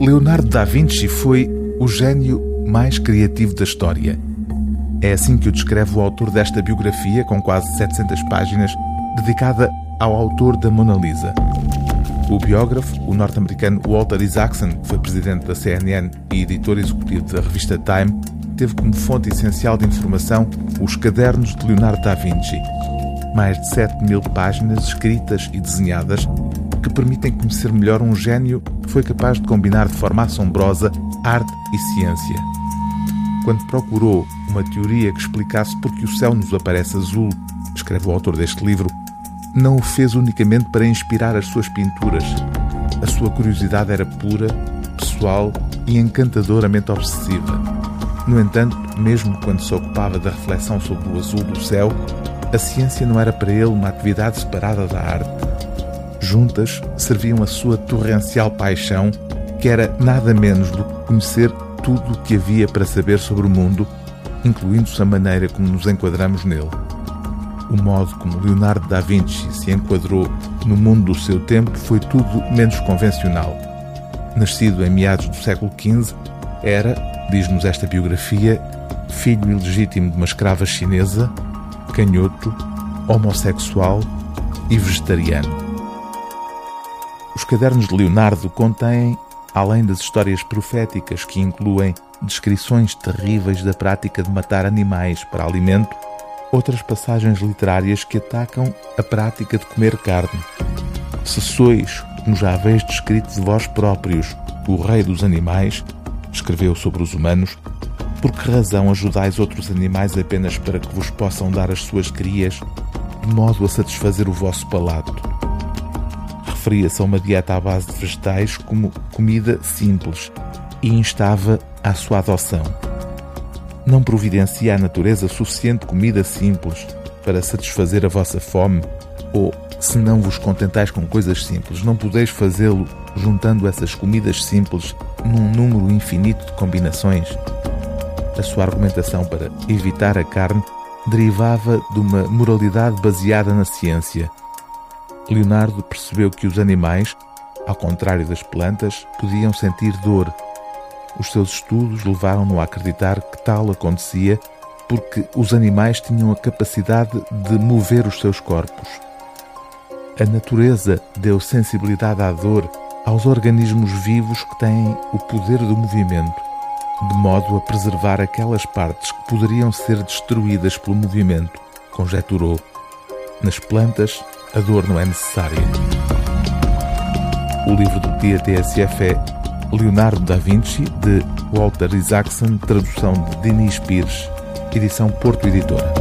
Leonardo da Vinci foi o gênio mais criativo da história. É assim que o descreve o autor desta biografia, com quase 700 páginas, dedicada ao autor da Mona Lisa. O biógrafo, o norte-americano Walter Isaacson, que foi presidente da CNN e editor executivo da revista Time, teve como fonte essencial de informação os cadernos de Leonardo da Vinci. Mais de 7 mil páginas escritas e desenhadas que permitem conhecer melhor um gênio que foi capaz de combinar de forma assombrosa arte e ciência. Quando procurou uma teoria que explicasse por que o céu nos aparece azul, escreve o autor deste livro, não o fez unicamente para inspirar as suas pinturas. A sua curiosidade era pura, pessoal e encantadoramente obsessiva. No entanto, mesmo quando se ocupava da reflexão sobre o azul do céu, a ciência não era para ele uma atividade separada da arte juntas serviam a sua torrencial paixão, que era nada menos do que conhecer tudo o que havia para saber sobre o mundo, incluindo-se a maneira como nos enquadramos nele. O modo como Leonardo da Vinci se enquadrou no mundo do seu tempo foi tudo menos convencional. Nascido em meados do século XV, era, diz-nos esta biografia, filho ilegítimo de uma escrava chinesa, canhoto, homossexual e vegetariano. Os cadernos de Leonardo contêm, além das histórias proféticas que incluem descrições terríveis da prática de matar animais para alimento, outras passagens literárias que atacam a prática de comer carne. Se sois, como já haveis descrito de vós próprios, o rei dos animais, escreveu sobre os humanos, por que razão ajudais outros animais apenas para que vos possam dar as suas crias, de modo a satisfazer o vosso palato? Referia-se a uma dieta à base de vegetais como comida simples e instava à sua adoção. Não providencia a natureza suficiente comida simples para satisfazer a vossa fome? Ou, se não vos contentais com coisas simples, não podeis fazê-lo juntando essas comidas simples num número infinito de combinações? A sua argumentação para evitar a carne derivava de uma moralidade baseada na ciência Leonardo percebeu que os animais, ao contrário das plantas, podiam sentir dor. Os seus estudos levaram-no a acreditar que tal acontecia porque os animais tinham a capacidade de mover os seus corpos. A natureza deu sensibilidade à dor aos organismos vivos que têm o poder do movimento, de modo a preservar aquelas partes que poderiam ser destruídas pelo movimento, conjeturou. Nas plantas, a dor não é necessária. O livro do dia TSF é Leonardo da Vinci, de Walter Isaacson, tradução de Denis Pires, edição Porto Editora.